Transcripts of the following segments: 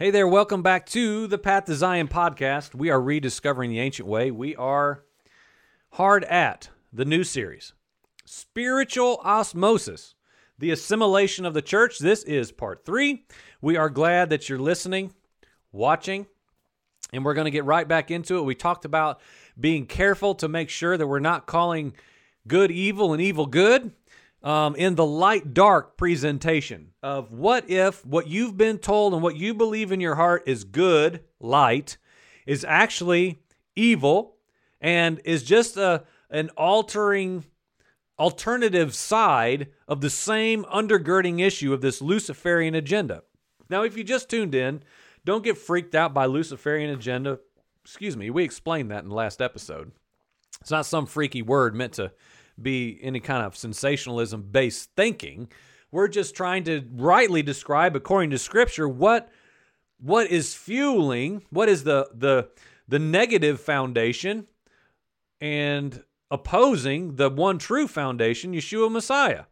Hey there, welcome back to the Path to Zion podcast. We are rediscovering the ancient way. We are hard at the new series Spiritual Osmosis, the assimilation of the church. This is part three. We are glad that you're listening, watching, and we're going to get right back into it. We talked about being careful to make sure that we're not calling good evil and evil good um, in the light dark presentation of what if what you've been told and what you believe in your heart is good, light, is actually evil and is just a, an altering alternative side of the same undergirding issue of this Luciferian agenda. Now, if you just tuned in, don't get freaked out by Luciferian agenda. Excuse me, we explained that in the last episode. It's not some freaky word meant to be any kind of sensationalism based thinking. We're just trying to rightly describe, according to Scripture, what what is fueling, what is the the the negative foundation, and opposing the one true foundation, Yeshua Messiah.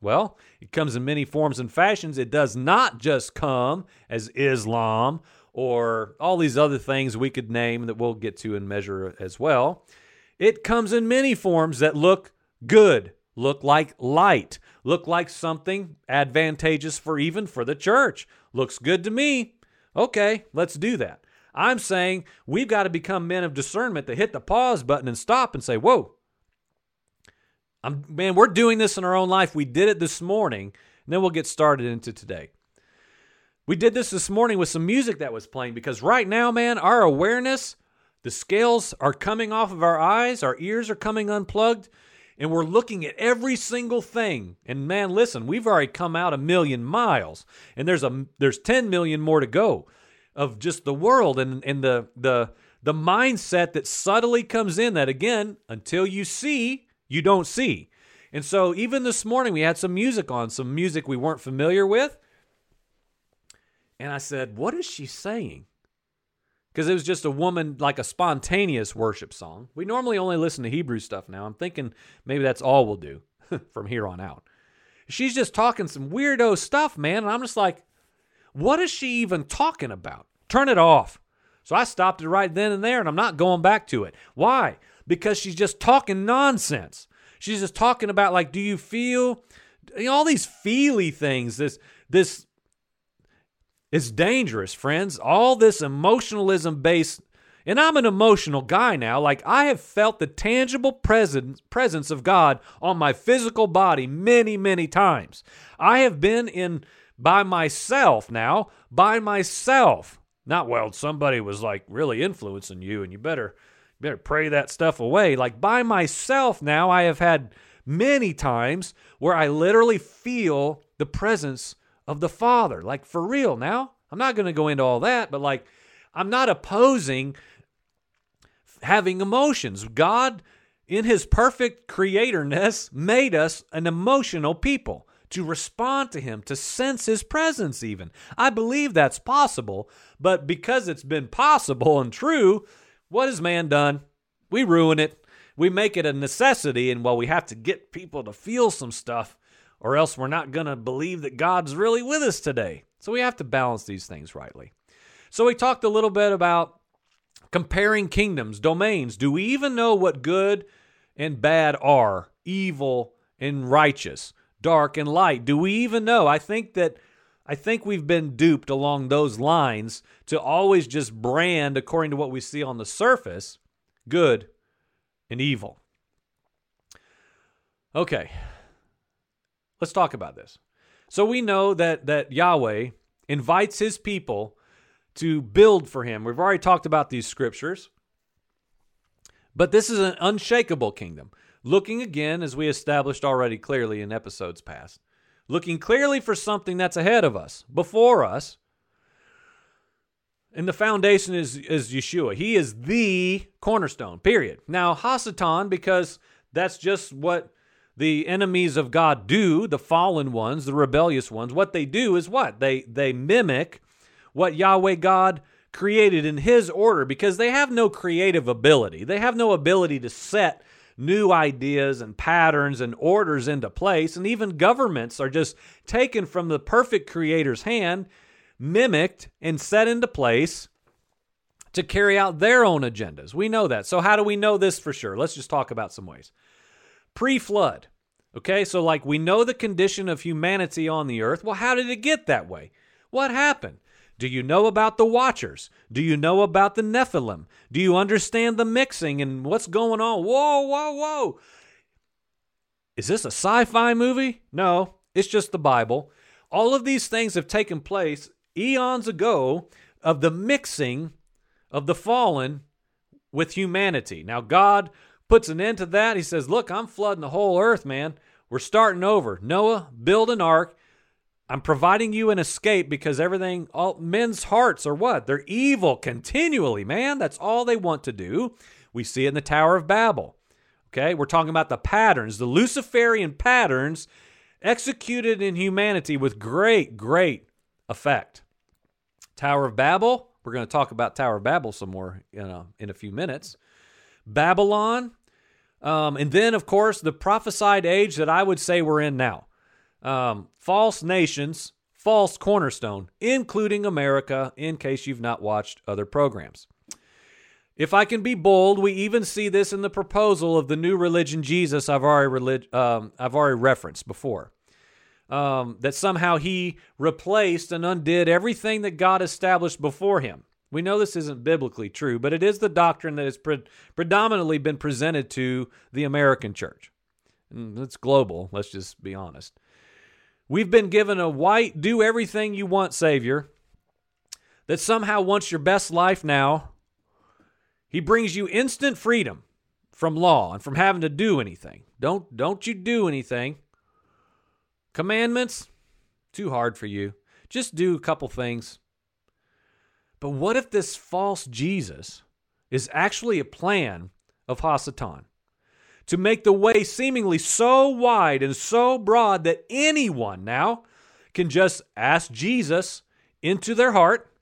Well, it comes in many forms and fashions. It does not just come as Islam or all these other things we could name that we'll get to and measure as well. It comes in many forms that look good, look like light, look like something advantageous for even for the church. Looks good to me. Okay, let's do that. I'm saying we've got to become men of discernment to hit the pause button and stop and say, "Whoa, I'm, man, we're doing this in our own life. We did it this morning, and then we'll get started into today." We did this this morning with some music that was playing because right now, man, our awareness, the scales are coming off of our eyes, our ears are coming unplugged, and we're looking at every single thing. And man, listen, we've already come out a million miles, and there's a there's 10 million more to go of just the world and and the the the mindset that subtly comes in that again, until you see, you don't see. And so even this morning we had some music on, some music we weren't familiar with. And I said, "What is she saying?" Because it was just a woman like a spontaneous worship song. We normally only listen to Hebrew stuff now. I'm thinking maybe that's all we'll do from here on out. She's just talking some weirdo stuff, man, and I'm just like, what is she even talking about? Turn it off. So I stopped it right then and there, and I'm not going back to it. Why? Because she's just talking nonsense. She's just talking about like, do you feel you know, all these feely things? This this it's dangerous, friends. All this emotionalism based, and I'm an emotional guy now. Like, I have felt the tangible presence, presence of God on my physical body many, many times. I have been in by myself now, by myself. Not, well, somebody was like really influencing you, and you better, better pray that stuff away. Like, by myself now, I have had many times where I literally feel the presence of the Father. Like for real now. I'm not going to go into all that, but like I'm not opposing having emotions. God, in his perfect creatorness, made us an emotional people to respond to him, to sense his presence, even. I believe that's possible, but because it's been possible and true, what has man done? We ruin it. We make it a necessity, and well, we have to get people to feel some stuff or else we're not going to believe that God's really with us today. So we have to balance these things rightly. So we talked a little bit about comparing kingdoms, domains. Do we even know what good and bad are, evil and righteous, dark and light? Do we even know? I think that I think we've been duped along those lines to always just brand according to what we see on the surface, good and evil. Okay, Let's talk about this. So we know that that Yahweh invites his people to build for him. We've already talked about these scriptures. But this is an unshakable kingdom. Looking again, as we established already clearly in episodes past, looking clearly for something that's ahead of us, before us. And the foundation is, is Yeshua. He is the cornerstone, period. Now, Hasatan, because that's just what the enemies of God do, the fallen ones, the rebellious ones, what they do is what? They they mimic what Yahweh God created in his order because they have no creative ability. They have no ability to set new ideas and patterns and orders into place and even governments are just taken from the perfect creator's hand mimicked and set into place to carry out their own agendas. We know that. So, how do we know this for sure? Let's just talk about some ways. Pre flood, okay, so like we know the condition of humanity on the earth. Well, how did it get that way? What happened? Do you know about the Watchers? Do you know about the Nephilim? Do you understand the mixing and what's going on? Whoa, whoa, whoa. Is this a sci fi movie? No, it's just the Bible. All of these things have taken place eons ago of the mixing of the fallen with humanity. Now, God puts an end to that. He says, Look, I'm flooding the whole earth, man. We're starting over. Noah, build an ark. I'm providing you an escape because everything, all men's hearts are what? They're evil continually, man. That's all they want to do. We see it in the Tower of Babel. Okay, we're talking about the patterns, the Luciferian patterns executed in humanity with great, great effect. Tower of Babel, we're going to talk about Tower of Babel some more in a, in a few minutes. Babylon, um, and then, of course, the prophesied age that I would say we're in now. Um, false nations, false cornerstone, including America, in case you've not watched other programs. If I can be bold, we even see this in the proposal of the new religion Jesus I've already, relig- um, I've already referenced before. Um, that somehow he replaced and undid everything that God established before him. We know this isn't biblically true, but it is the doctrine that has pre- predominantly been presented to the American church. And it's global, let's just be honest. We've been given a white, do everything you want Savior that somehow wants your best life now he brings you instant freedom from law and from having to do anything. Don't don't you do anything. Commandments too hard for you. Just do a couple things. But what if this false Jesus is actually a plan of Hasatan to make the way seemingly so wide and so broad that anyone now can just ask Jesus into their heart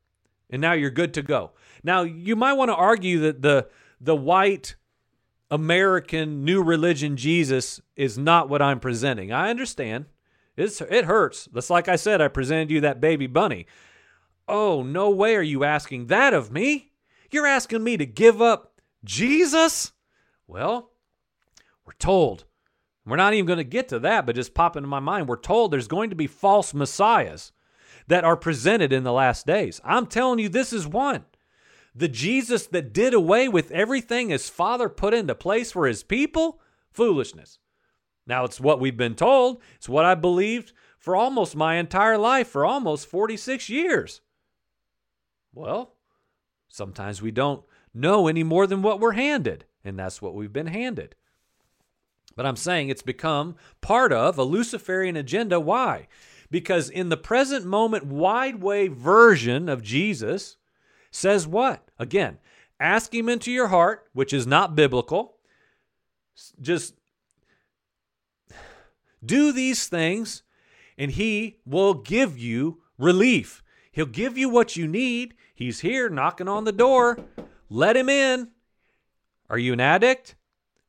and now you're good to go. Now, you might want to argue that the the white American new religion Jesus is not what I'm presenting. I understand. It's, it hurts. That's like I said, I presented you that baby bunny. Oh, no way are you asking that of me? You're asking me to give up Jesus? Well, we're told. We're not even going to get to that, but just pop into my mind. We're told there's going to be false messiahs that are presented in the last days. I'm telling you, this is one. The Jesus that did away with everything his father put into place for his people? Foolishness. Now, it's what we've been told. It's what I believed for almost my entire life, for almost 46 years. Well, sometimes we don't know any more than what we're handed, and that's what we've been handed. But I'm saying it's become part of a Luciferian agenda. Why? Because in the present moment, wide way version of Jesus, says what? Again, ask him into your heart, which is not biblical. Just do these things, and he will give you relief. He'll give you what you need. He's here knocking on the door. Let him in. Are you an addict?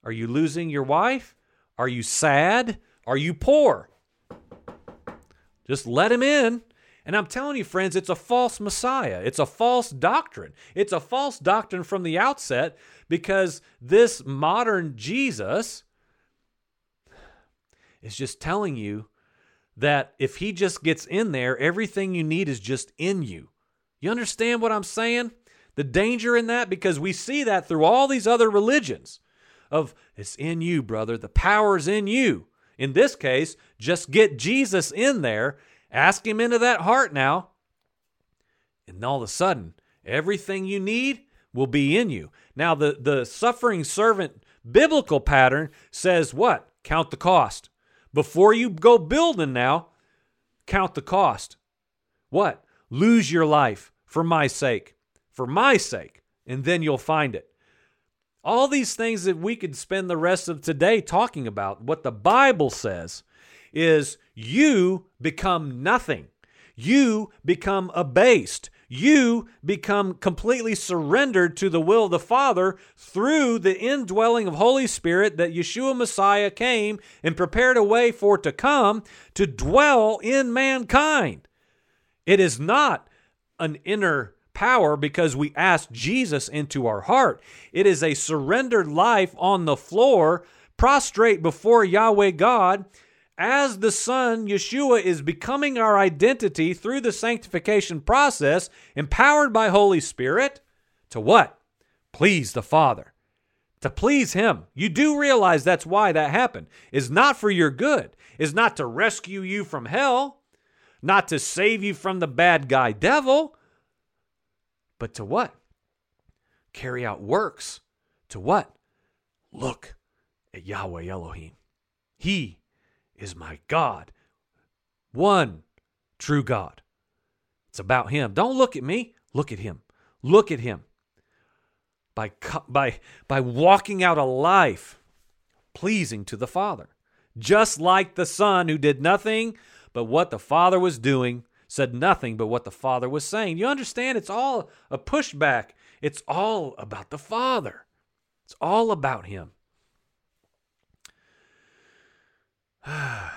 Are you losing your wife? Are you sad? Are you poor? Just let him in and I'm telling you, friends, it's a false Messiah. It's a false doctrine. It's a false doctrine from the outset because this modern Jesus is just telling you that if he just gets in there, everything you need is just in you. You understand what I'm saying? The danger in that? Because we see that through all these other religions of it's in you, brother. The power is in you. In this case, just get Jesus in there Ask Him into that heart now. And all of a sudden, everything you need will be in you. Now, the, the suffering servant biblical pattern says what? Count the cost. Before you go building now, count the cost. What? Lose your life for my sake. For my sake. And then you'll find it. All these things that we could spend the rest of today talking about, what the Bible says is you become nothing. You become abased. You become completely surrendered to the will of the Father through the indwelling of Holy Spirit that Yeshua Messiah came and prepared a way for to come to dwell in mankind. It is not an inner power because we ask Jesus into our heart. It is a surrendered life on the floor, prostrate before Yahweh God. As the Son, Yeshua is becoming our identity through the sanctification process, empowered by Holy Spirit to what? Please the Father. To please Him. You do realize that's why that happened. Is not for your good, is not to rescue you from hell, not to save you from the bad guy devil but to what? Carry out works. To what? Look at Yahweh Elohim. He is my God. One true God. It's about Him. Don't look at me. Look at Him. Look at Him. By, by, by walking out a life pleasing to the Father. Just like the Son who did nothing but what the Father was doing said nothing but what the Father was saying. You understand? It's all a pushback. It's all about the Father, it's all about Him. the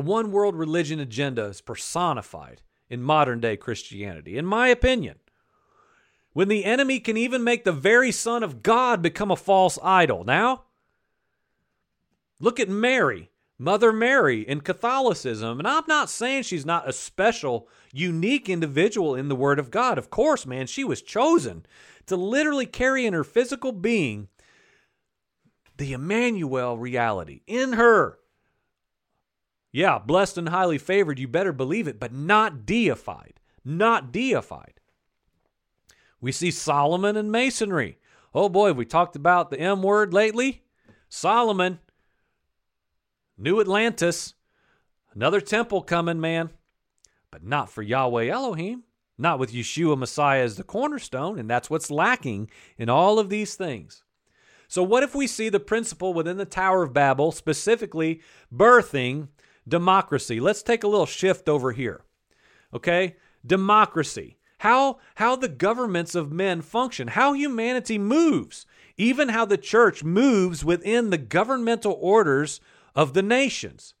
one world religion agenda is personified in modern day Christianity, in my opinion. When the enemy can even make the very Son of God become a false idol. Now, look at Mary. Mother Mary in Catholicism. And I'm not saying she's not a special, unique individual in the Word of God. Of course, man, she was chosen to literally carry in her physical being the Emmanuel reality in her. Yeah, blessed and highly favored, you better believe it, but not deified. Not deified. We see Solomon and Masonry. Oh boy, we talked about the M word lately. Solomon, New Atlantis, another temple coming, man. But not for Yahweh Elohim, not with Yeshua Messiah as the cornerstone, and that's what's lacking in all of these things. So, what if we see the principle within the Tower of Babel, specifically birthing democracy? Let's take a little shift over here. Okay? Democracy. How, how the governments of men function, how humanity moves, even how the church moves within the governmental orders of the nations.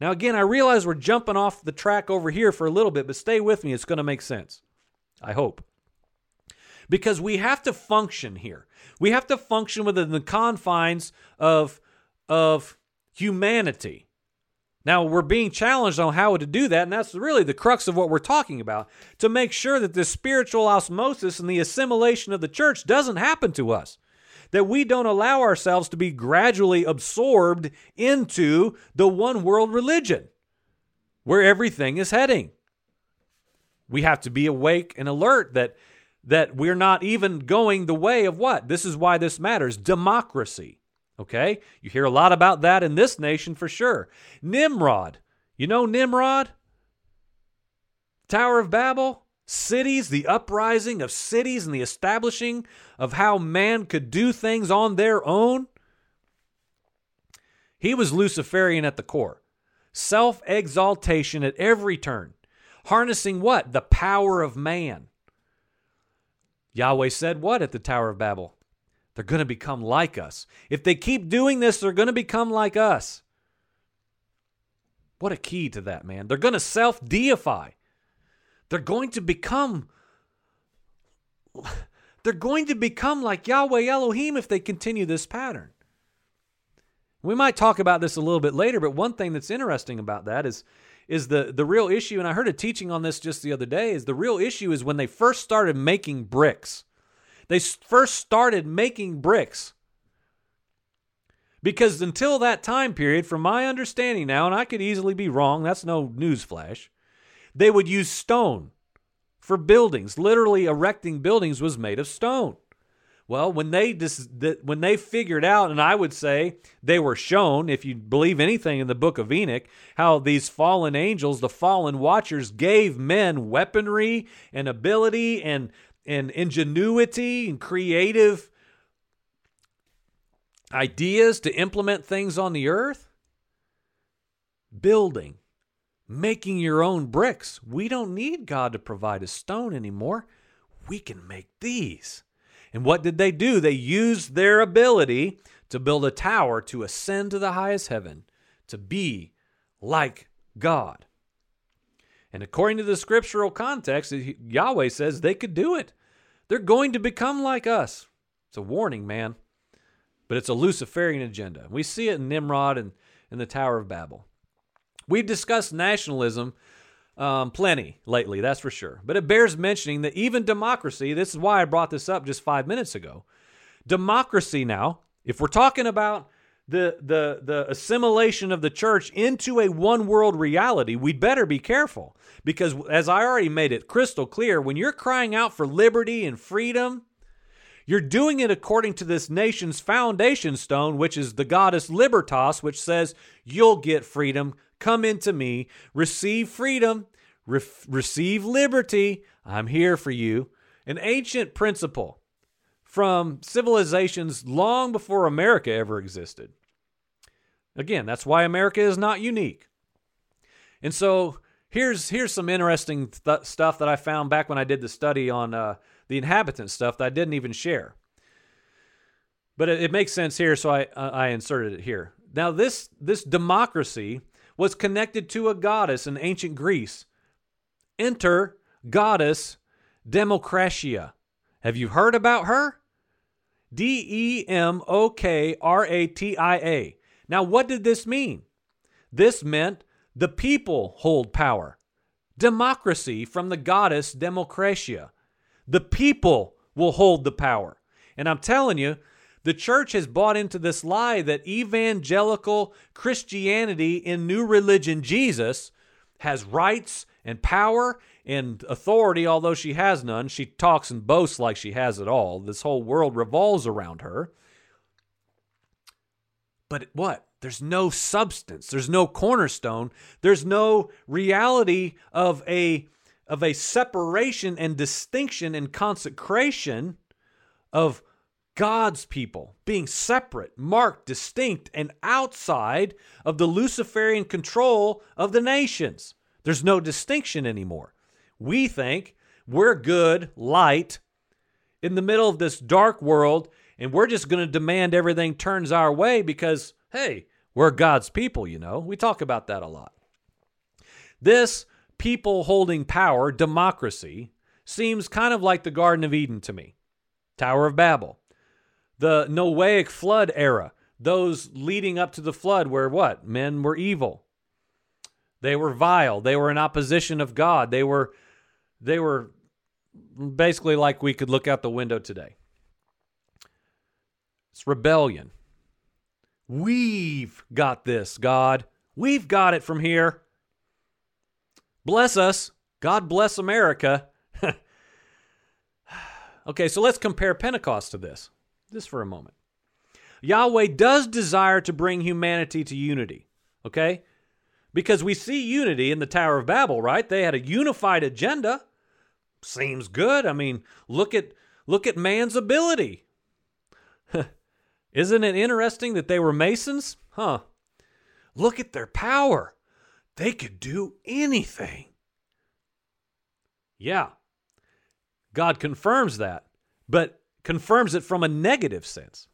Now, again, I realize we're jumping off the track over here for a little bit, but stay with me. It's going to make sense. I hope. Because we have to function here. We have to function within the confines of, of humanity. Now, we're being challenged on how to do that, and that's really the crux of what we're talking about to make sure that this spiritual osmosis and the assimilation of the church doesn't happen to us that we don't allow ourselves to be gradually absorbed into the one world religion where everything is heading. We have to be awake and alert that that we're not even going the way of what? This is why this matters democracy. Okay? You hear a lot about that in this nation for sure. Nimrod. You know Nimrod? Tower of Babel? Cities, the uprising of cities, and the establishing of how man could do things on their own. He was Luciferian at the core. Self exaltation at every turn. Harnessing what? The power of man. Yahweh said what at the Tower of Babel? They're going to become like us. If they keep doing this, they're going to become like us. What a key to that, man. They're going to self deify. They're going to become they're going to become like Yahweh Elohim if they continue this pattern. We might talk about this a little bit later, but one thing that's interesting about that is is the the real issue and I heard a teaching on this just the other day is the real issue is when they first started making bricks. They first started making bricks. Because until that time period, from my understanding now, and I could easily be wrong, that's no newsflash, they would use stone for buildings. Literally, erecting buildings was made of stone. Well, when they dis- when they figured out, and I would say they were shown, if you believe anything in the book of Enoch, how these fallen angels, the fallen watchers, gave men weaponry and ability and and ingenuity and creative ideas to implement things on the earth. Building, making your own bricks. We don't need God to provide a stone anymore. We can make these. And what did they do? They used their ability to build a tower to ascend to the highest heaven, to be like God. And according to the scriptural context, Yahweh says they could do it. They're going to become like us. It's a warning, man. But it's a Luciferian agenda. We see it in Nimrod and in the Tower of Babel. We've discussed nationalism um, plenty lately, that's for sure. But it bears mentioning that even democracy, this is why I brought this up just five minutes ago. Democracy now, if we're talking about the, the, the assimilation of the church into a one world reality, we'd better be careful. Because as I already made it crystal clear, when you're crying out for liberty and freedom, you're doing it according to this nation's foundation stone, which is the goddess Libertas, which says, You'll get freedom. Come into me. Receive freedom. Re- receive liberty. I'm here for you. An ancient principle from civilizations long before America ever existed. Again, that's why America is not unique. And so here's here's some interesting th- stuff that I found back when I did the study on uh, the inhabitant stuff that I didn't even share. But it, it makes sense here, so I I inserted it here. Now this this democracy was connected to a goddess in ancient Greece. Enter goddess Demokratia. Have you heard about her? D E M O K R A T I A. Now, what did this mean? This meant the people hold power. Democracy from the goddess Demokratia. The people will hold the power. And I'm telling you, the church has bought into this lie that evangelical Christianity in new religion Jesus has rights and power and authority, although she has none. She talks and boasts like she has it all. This whole world revolves around her. But what? There's no substance. There's no cornerstone. There's no reality of a of a separation and distinction and consecration of God's people being separate, marked, distinct, and outside of the Luciferian control of the nations. There's no distinction anymore. We think we're good, light, in the middle of this dark world, and we're just going to demand everything turns our way because, hey, we're God's people, you know. We talk about that a lot. This people holding power, democracy, seems kind of like the Garden of Eden to me. Tower of Babel. The Noahic flood era, those leading up to the flood, where what? Men were evil. They were vile. They were in opposition of God. They were they were basically like we could look out the window today. It's rebellion. We've got this, God. We've got it from here. Bless us. God bless America. okay, so let's compare Pentecost to this. Just for a moment. Yahweh does desire to bring humanity to unity. Okay? Because we see unity in the Tower of Babel, right? They had a unified agenda. Seems good. I mean, look at look at man's ability. Isn't it interesting that they were Masons? Huh. Look at their power. They could do anything. Yeah. God confirms that, but confirms it from a negative sense.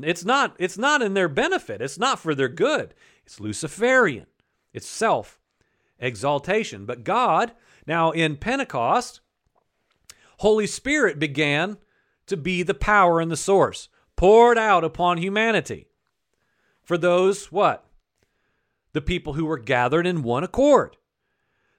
It's not it's not in their benefit. It's not for their good. It's Luciferian. It's self exaltation. But God, now in Pentecost, Holy Spirit began to be the power and the source poured out upon humanity for those what the people who were gathered in one accord.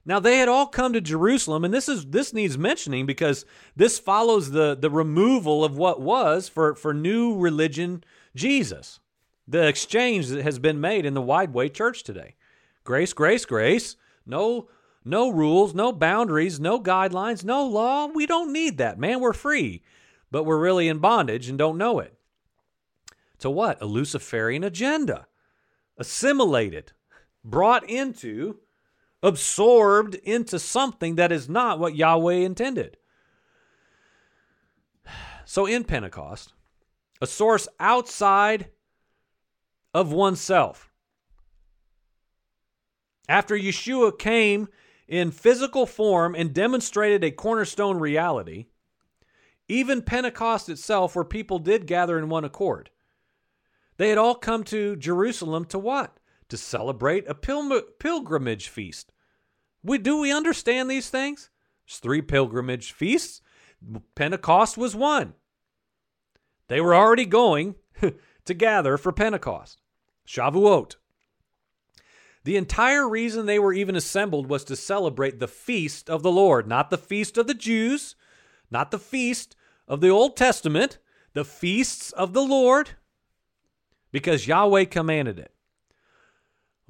Now they had all come to Jerusalem, and this is this needs mentioning because this follows the the removal of what was for for new religion Jesus. The exchange that has been made in the wide way church today. Grace, grace, grace. No no rules, no boundaries, no guidelines, no law. We don't need that, man. We're free. But we're really in bondage and don't know it. To what? A Luciferian agenda. Assimilated, brought into, absorbed into something that is not what Yahweh intended. So in Pentecost, a source outside of oneself. After Yeshua came in physical form and demonstrated a cornerstone reality, even Pentecost itself, where people did gather in one accord, they had all come to Jerusalem to what? To celebrate a pilgrimage feast. We do we understand these things? There's three pilgrimage feasts. Pentecost was one. They were already going to gather for Pentecost. Shavuot. The entire reason they were even assembled was to celebrate the feast of the Lord, not the feast of the Jews, not the feast of the Old Testament, the feasts of the Lord, because Yahweh commanded it.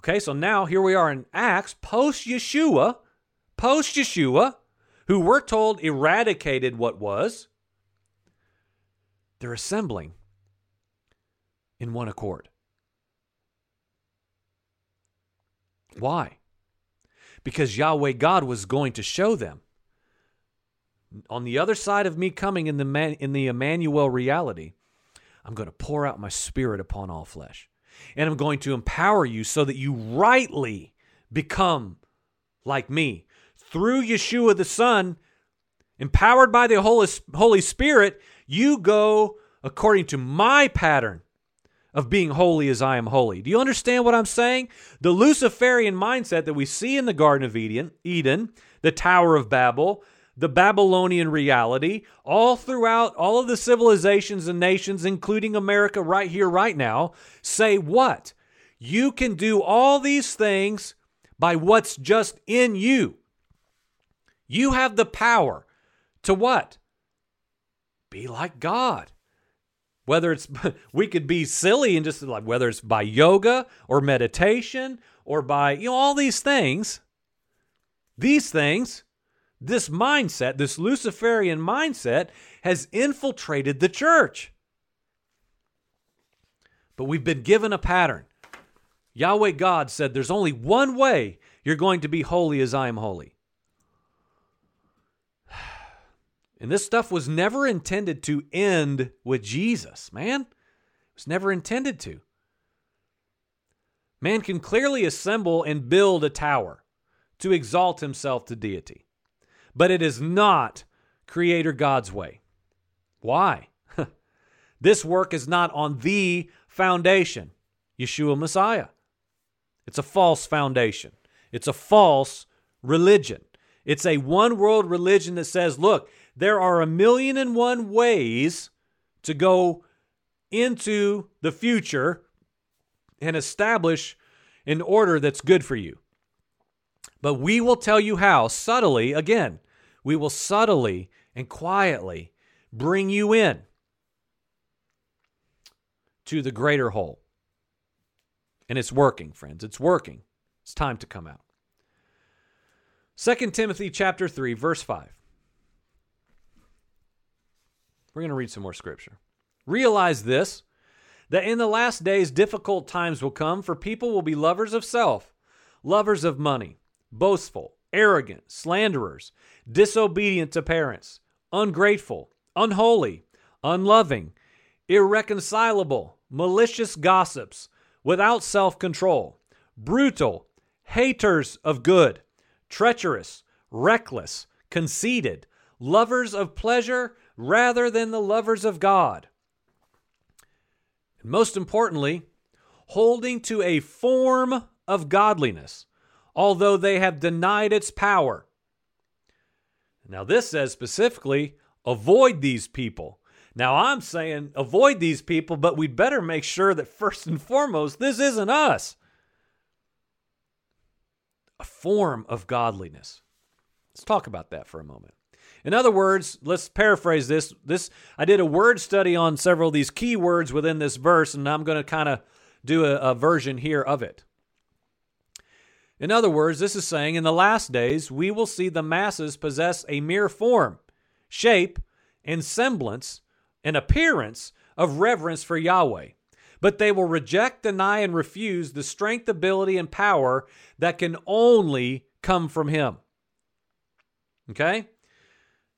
Okay, so now here we are in Acts, post Yeshua, post Yeshua, who we're told eradicated what was. They're assembling in one accord. Why? Because Yahweh God was going to show them. On the other side of me coming in the man, in the Emmanuel reality, I'm going to pour out my spirit upon all flesh. And I'm going to empower you so that you rightly become like me. Through Yeshua the Son, empowered by the Holy, Holy Spirit, you go according to my pattern of being holy as I am holy. Do you understand what I'm saying? The Luciferian mindset that we see in the Garden of Eden, Eden, the Tower of Babel, the Babylonian reality, all throughout all of the civilizations and nations, including America right here, right now, say what? You can do all these things by what's just in you. You have the power to what? Be like God. Whether it's, we could be silly and just like, whether it's by yoga or meditation or by, you know, all these things, these things, this mindset, this Luciferian mindset, has infiltrated the church. But we've been given a pattern. Yahweh God said, There's only one way you're going to be holy as I am holy. And this stuff was never intended to end with Jesus, man. It was never intended to. Man can clearly assemble and build a tower to exalt himself to deity, but it is not Creator God's way. Why? this work is not on the foundation, Yeshua Messiah. It's a false foundation, it's a false religion. It's a one world religion that says, look, there are a million and one ways to go into the future and establish an order that's good for you. But we will tell you how, subtly, again, we will subtly and quietly bring you in to the greater whole. And it's working, friends. It's working. It's time to come out. 2 Timothy chapter 3 verse 5. We're going to read some more scripture. Realize this that in the last days difficult times will come, for people will be lovers of self, lovers of money, boastful, arrogant, slanderers, disobedient to parents, ungrateful, unholy, unloving, irreconcilable, malicious gossips, without self control, brutal, haters of good, treacherous, reckless, conceited, lovers of pleasure rather than the lovers of God. And most importantly, holding to a form of godliness, although they have denied its power. Now, this says specifically, avoid these people. Now, I'm saying avoid these people, but we'd better make sure that first and foremost, this isn't us. A form of godliness. Let's talk about that for a moment. In other words, let's paraphrase this. This I did a word study on several of these key words within this verse, and I'm going to kind of do a, a version here of it. In other words, this is saying in the last days we will see the masses possess a mere form, shape, and semblance, and appearance of reverence for Yahweh. But they will reject, deny, and refuse the strength, ability, and power that can only come from Him. Okay?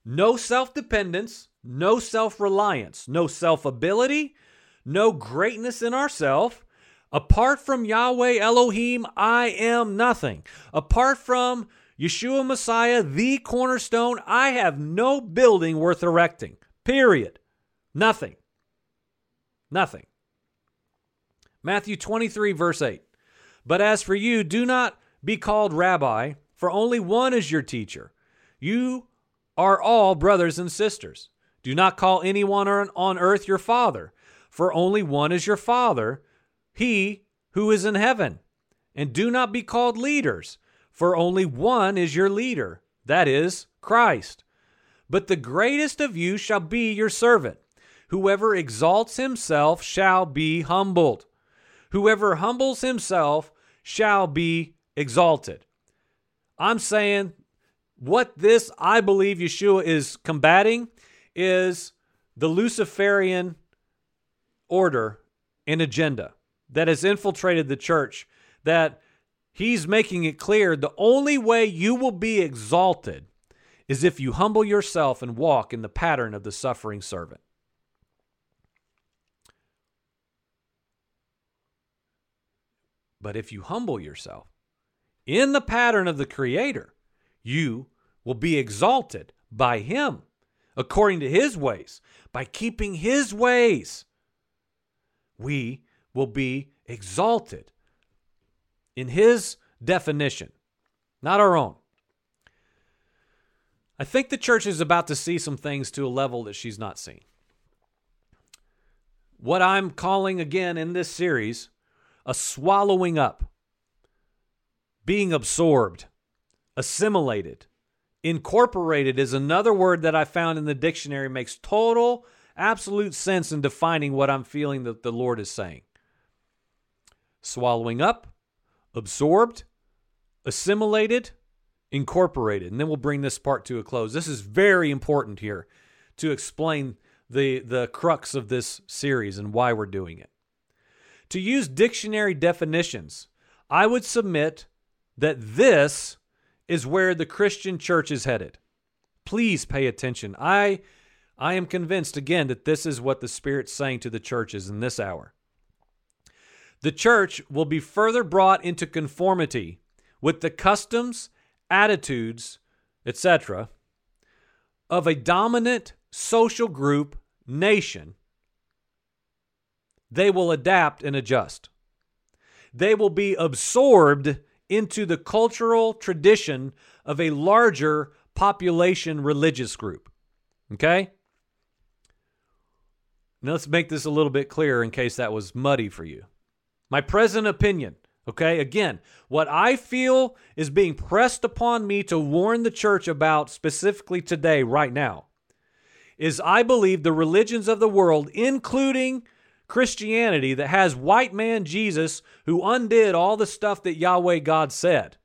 No self dependence, no self reliance, no self ability, no greatness in ourself. Apart from Yahweh Elohim, I am nothing. Apart from Yeshua Messiah, the cornerstone, I have no building worth erecting. Period. Nothing. Nothing. Matthew 23, verse 8. But as for you, do not be called rabbi, for only one is your teacher. You are all brothers and sisters. Do not call anyone on earth your father, for only one is your father, he who is in heaven. And do not be called leaders, for only one is your leader, that is, Christ. But the greatest of you shall be your servant. Whoever exalts himself shall be humbled. Whoever humbles himself shall be exalted. I'm saying what this, I believe, Yeshua is combating is the Luciferian order and agenda that has infiltrated the church. That he's making it clear the only way you will be exalted is if you humble yourself and walk in the pattern of the suffering servant. But if you humble yourself in the pattern of the Creator, you will be exalted by Him according to His ways. By keeping His ways, we will be exalted in His definition, not our own. I think the church is about to see some things to a level that she's not seen. What I'm calling again in this series a swallowing up, being absorbed, assimilated, incorporated is another word that I found in the dictionary makes total, absolute sense in defining what I'm feeling that the Lord is saying. Swallowing up, absorbed, assimilated, incorporated. And then we'll bring this part to a close. This is very important here to explain the, the crux of this series and why we're doing it. To use dictionary definitions, I would submit that this is where the Christian church is headed. Please pay attention. I I am convinced again that this is what the Spirit's saying to the churches in this hour. The church will be further brought into conformity with the customs, attitudes, etc., of a dominant social group, nation they will adapt and adjust. They will be absorbed into the cultural tradition of a larger population religious group. Okay? Now let's make this a little bit clearer in case that was muddy for you. My present opinion, okay? Again, what I feel is being pressed upon me to warn the church about specifically today, right now, is I believe the religions of the world, including Christianity that has white man Jesus who undid all the stuff that Yahweh God said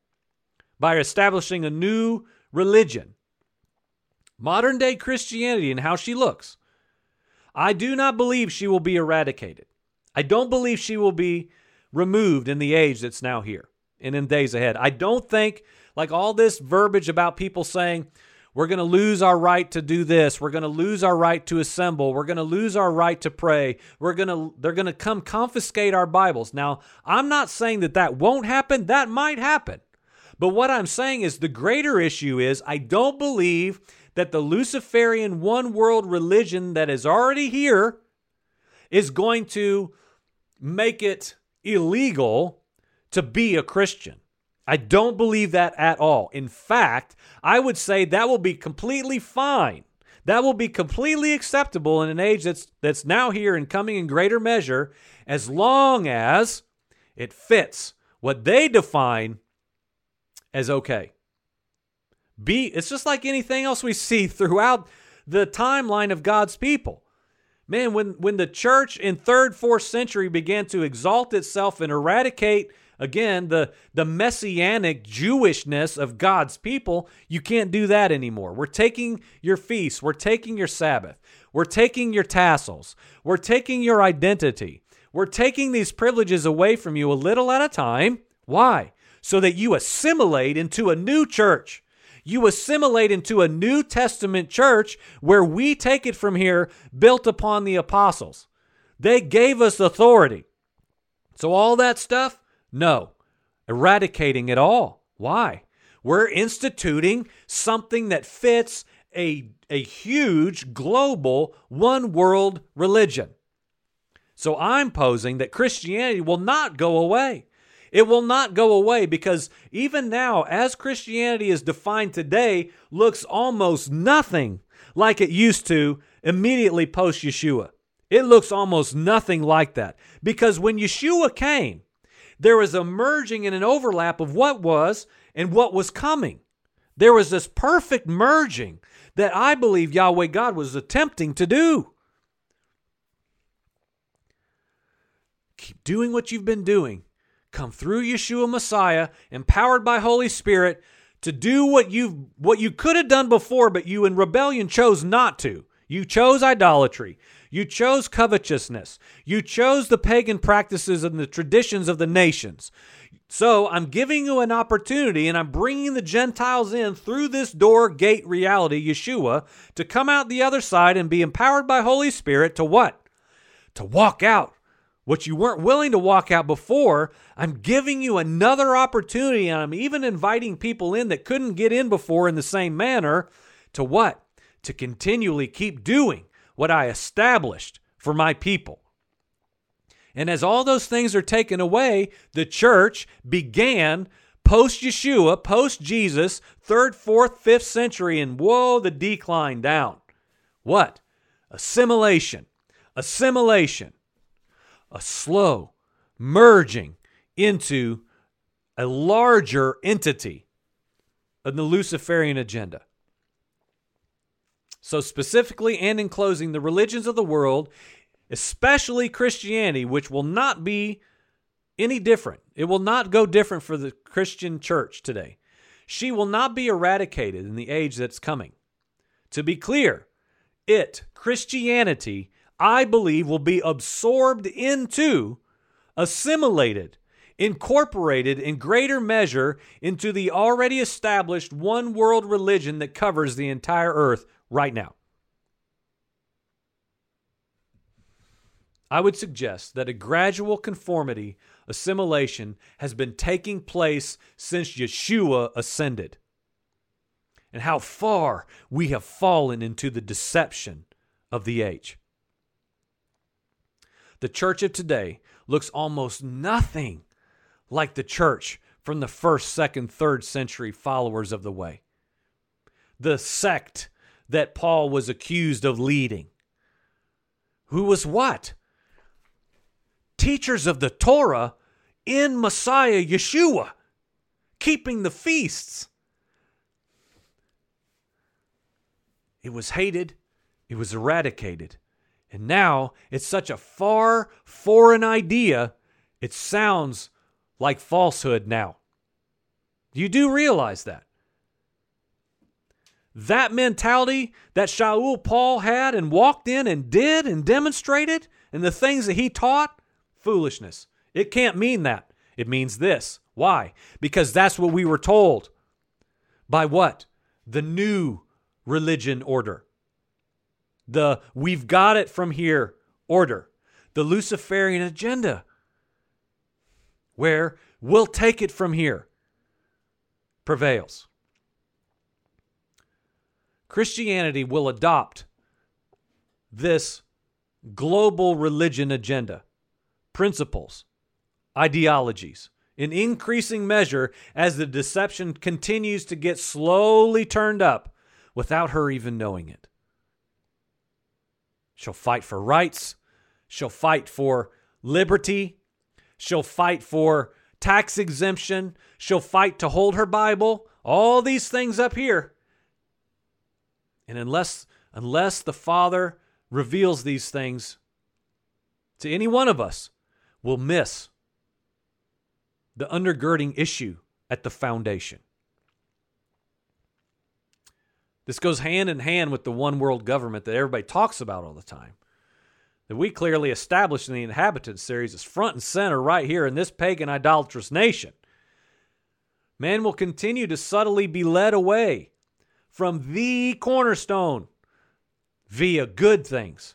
by establishing a new religion. Modern day Christianity and how she looks. I do not believe she will be eradicated. I don't believe she will be removed in the age that's now here and in days ahead. I don't think, like all this verbiage about people saying, we're going to lose our right to do this. We're going to lose our right to assemble. We're going to lose our right to pray. We're going to they're going to come confiscate our Bibles. Now, I'm not saying that that won't happen. That might happen. But what I'm saying is the greater issue is I don't believe that the Luciferian one world religion that is already here is going to make it illegal to be a Christian. I don't believe that at all. In fact, I would say that will be completely fine. That will be completely acceptable in an age that's that's now here and coming in greater measure as long as it fits what they define as okay. Be it's just like anything else we see throughout the timeline of God's people. Man, when when the church in 3rd, 4th century began to exalt itself and eradicate again the the messianic jewishness of god's people you can't do that anymore. We're taking your feasts. We're taking your sabbath. We're taking your tassels. We're taking your identity. We're taking these privileges away from you a little at a time. Why? So that you assimilate into a new church you assimilate into a New Testament church where we take it from here, built upon the apostles. They gave us authority. So, all that stuff, no, eradicating it all. Why? We're instituting something that fits a, a huge global one world religion. So I'm posing that Christianity will not go away. It will not go away because even now, as Christianity is defined today, looks almost nothing like it used to immediately post Yeshua. It looks almost nothing like that because when Yeshua came, there was a merging and an overlap of what was and what was coming. There was this perfect merging that I believe Yahweh God was attempting to do. Keep doing what you've been doing. Come through Yeshua Messiah, empowered by Holy Spirit, to do what you what you could have done before, but you in rebellion chose not to. You chose idolatry. You chose covetousness. You chose the pagan practices and the traditions of the nations. So I'm giving you an opportunity and I'm bringing the Gentiles in through this door gate reality, Yeshua, to come out the other side and be empowered by Holy Spirit to what? To walk out what you weren't willing to walk out before. I'm giving you another opportunity and I'm even inviting people in that couldn't get in before in the same manner to what? To continually keep doing what I established for my people. And as all those things are taken away, the church began post Yeshua, post Jesus, third, fourth, fifth century, and whoa, the decline down. What? Assimilation. Assimilation. A slow merging into a larger entity of the Luciferian agenda. So, specifically and in closing, the religions of the world, especially Christianity, which will not be any different, it will not go different for the Christian church today. She will not be eradicated in the age that's coming. To be clear, it, Christianity, I believe, will be absorbed into, assimilated, incorporated in greater measure into the already established one world religion that covers the entire earth right now. I would suggest that a gradual conformity assimilation has been taking place since Yeshua ascended. And how far we have fallen into the deception of the age. The church of today looks almost nothing like the church from the first, second, third century followers of the way. The sect that Paul was accused of leading. Who was what? Teachers of the Torah in Messiah Yeshua, keeping the feasts. It was hated, it was eradicated. And now it's such a far foreign idea, it sounds like falsehood now. You do realize that that mentality that Shaul Paul had and walked in and did and demonstrated and the things that he taught, foolishness. It can't mean that. It means this. Why? Because that's what we were told. By what? The new religion order. The we've got it from here order. The Luciferian agenda. Where we'll take it from here prevails. Christianity will adopt this global religion agenda, principles, ideologies in increasing measure as the deception continues to get slowly turned up without her even knowing it. She'll fight for rights, she'll fight for liberty, she'll fight for tax exemption, she'll fight to hold her Bible, all these things up here. And unless unless the Father reveals these things to any one of us, we'll miss the undergirding issue at the foundation. This goes hand in hand with the one world government that everybody talks about all the time. That we clearly established in the Inhabitants series is front and center right here in this pagan idolatrous nation. Man will continue to subtly be led away from the cornerstone via good things,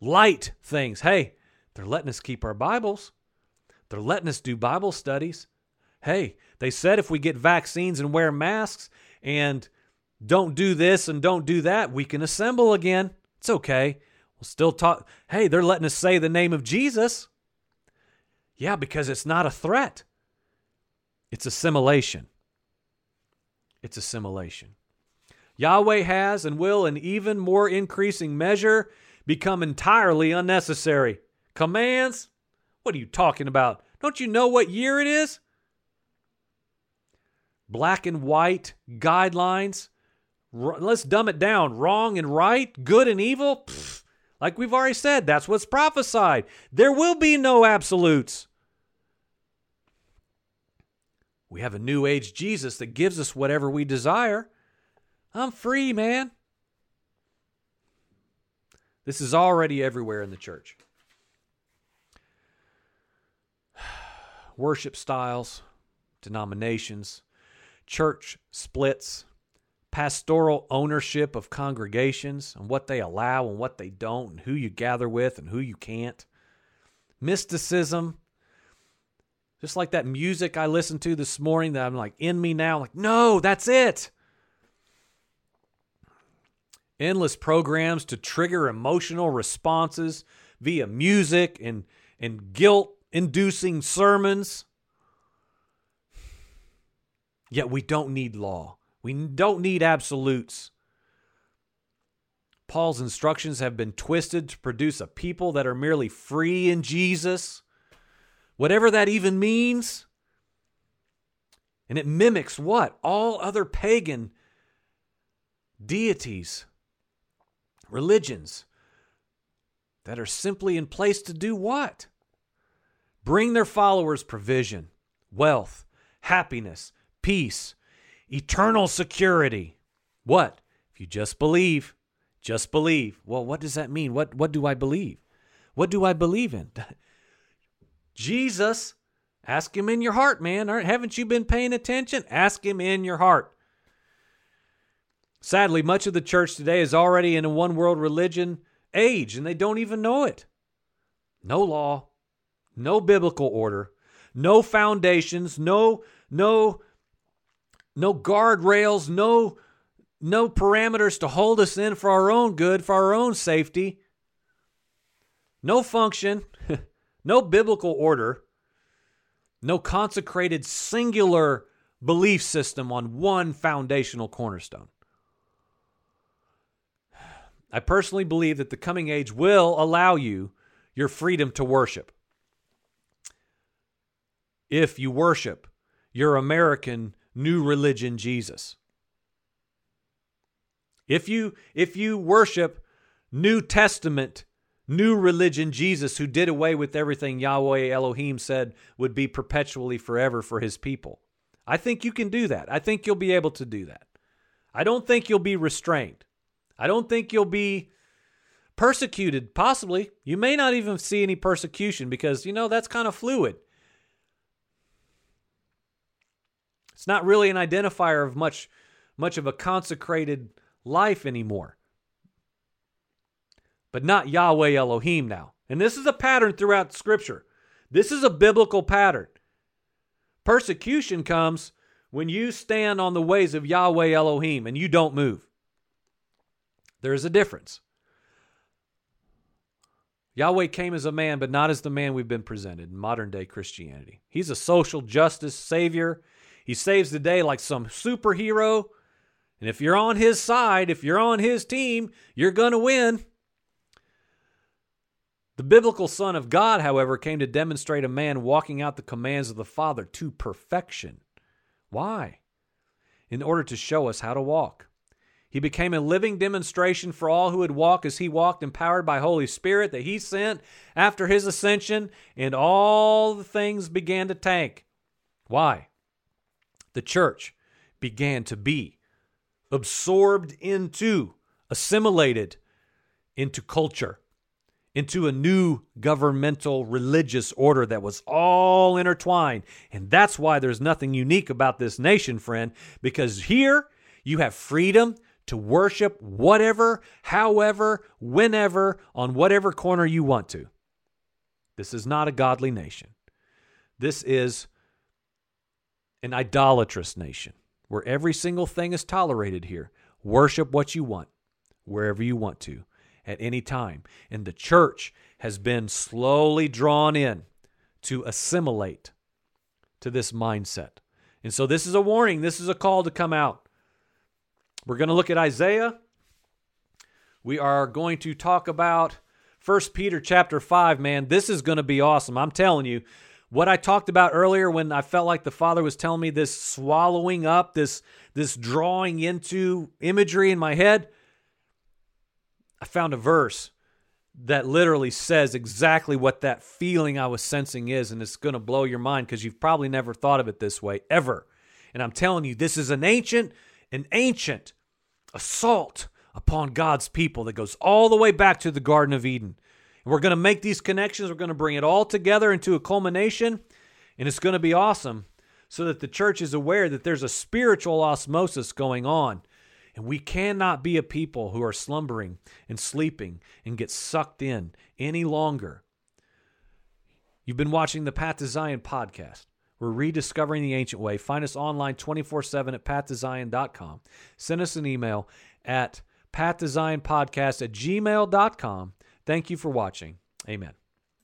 light things. Hey, they're letting us keep our Bibles, they're letting us do Bible studies. Hey, they said if we get vaccines and wear masks and don't do this and don't do that, we can assemble again. It's okay. We'll still talk. Hey, they're letting us say the name of Jesus. Yeah, because it's not a threat. It's assimilation. It's assimilation. Yahweh has and will, in even more increasing measure, become entirely unnecessary. Commands? What are you talking about? Don't you know what year it is? Black and white guidelines. Let's dumb it down. Wrong and right, good and evil. Pfft. Like we've already said, that's what's prophesied. There will be no absolutes. We have a new age Jesus that gives us whatever we desire. I'm free, man. This is already everywhere in the church. Worship styles, denominations, church splits, pastoral ownership of congregations and what they allow and what they don't, and who you gather with and who you can't, mysticism. Just like that music I listened to this morning that I'm like in me now, like, no, that's it. Endless programs to trigger emotional responses via music and, and guilt inducing sermons. Yet we don't need law. We don't need absolutes. Paul's instructions have been twisted to produce a people that are merely free in Jesus, whatever that even means. And it mimics what? All other pagan deities, religions that are simply in place to do what? Bring their followers provision, wealth, happiness, peace, eternal security. What? If you just believe, just believe. Well, what does that mean? What what do I believe? What do I believe in? Jesus, ask him in your heart, man. Haven't you been paying attention? Ask him in your heart. Sadly, much of the church today is already in a one world religion age and they don't even know it. No law, no biblical order, no foundations, no no no guardrails, no no parameters to hold us in for our own good, for our own safety. No function, no biblical order, no consecrated singular belief system on one foundational cornerstone. I personally believe that the coming age will allow you your freedom to worship. If you worship your American new religion Jesus. If you if you worship New Testament new religion Jesus who did away with everything Yahweh Elohim said would be perpetually forever for his people. I think you can do that. I think you'll be able to do that. I don't think you'll be restrained. I don't think you'll be persecuted possibly. You may not even see any persecution because you know that's kind of fluid. It's not really an identifier of much much of a consecrated life anymore. But not Yahweh Elohim now. And this is a pattern throughout scripture. This is a biblical pattern. Persecution comes when you stand on the ways of Yahweh Elohim and you don't move. There is a difference. Yahweh came as a man, but not as the man we've been presented in modern day Christianity. He's a social justice savior. He saves the day like some superhero. And if you're on his side, if you're on his team, you're going to win. The biblical Son of God, however, came to demonstrate a man walking out the commands of the Father to perfection. Why? In order to show us how to walk. He became a living demonstration for all who would walk as he walked, empowered by Holy Spirit that he sent after his ascension, and all the things began to tank. Why? The church began to be absorbed into, assimilated into culture, into a new governmental religious order that was all intertwined. And that's why there's nothing unique about this nation, friend, because here you have freedom to worship whatever, however, whenever, on whatever corner you want to. This is not a godly nation. This is an idolatrous nation where every single thing is tolerated here. Worship what you want, wherever you want to, at any time. And the church has been slowly drawn in to assimilate to this mindset. And so this is a warning, this is a call to come out. We're going to look at Isaiah. We are going to talk about First Peter chapter 5, man. This is going to be awesome. I'm telling you. What I talked about earlier when I felt like the Father was telling me this swallowing up, this this drawing into imagery in my head, I found a verse that literally says exactly what that feeling I was sensing is, and it's going to blow your mind because you've probably never thought of it this way ever. And I'm telling you, this is an ancient, an ancient assault upon God's people that goes all the way back to the Garden of Eden. We're going to make these connections, we're going to bring it all together into a culmination, and it's going to be awesome so that the church is aware that there's a spiritual osmosis going on and we cannot be a people who are slumbering and sleeping and get sucked in any longer. You've been watching the Path to Zion podcast. We're rediscovering the ancient way. Find us online 24 7 at pathtozion.com. Send us an email at pathtozionpodcast at gmail.com. Thank you for watching. Amen.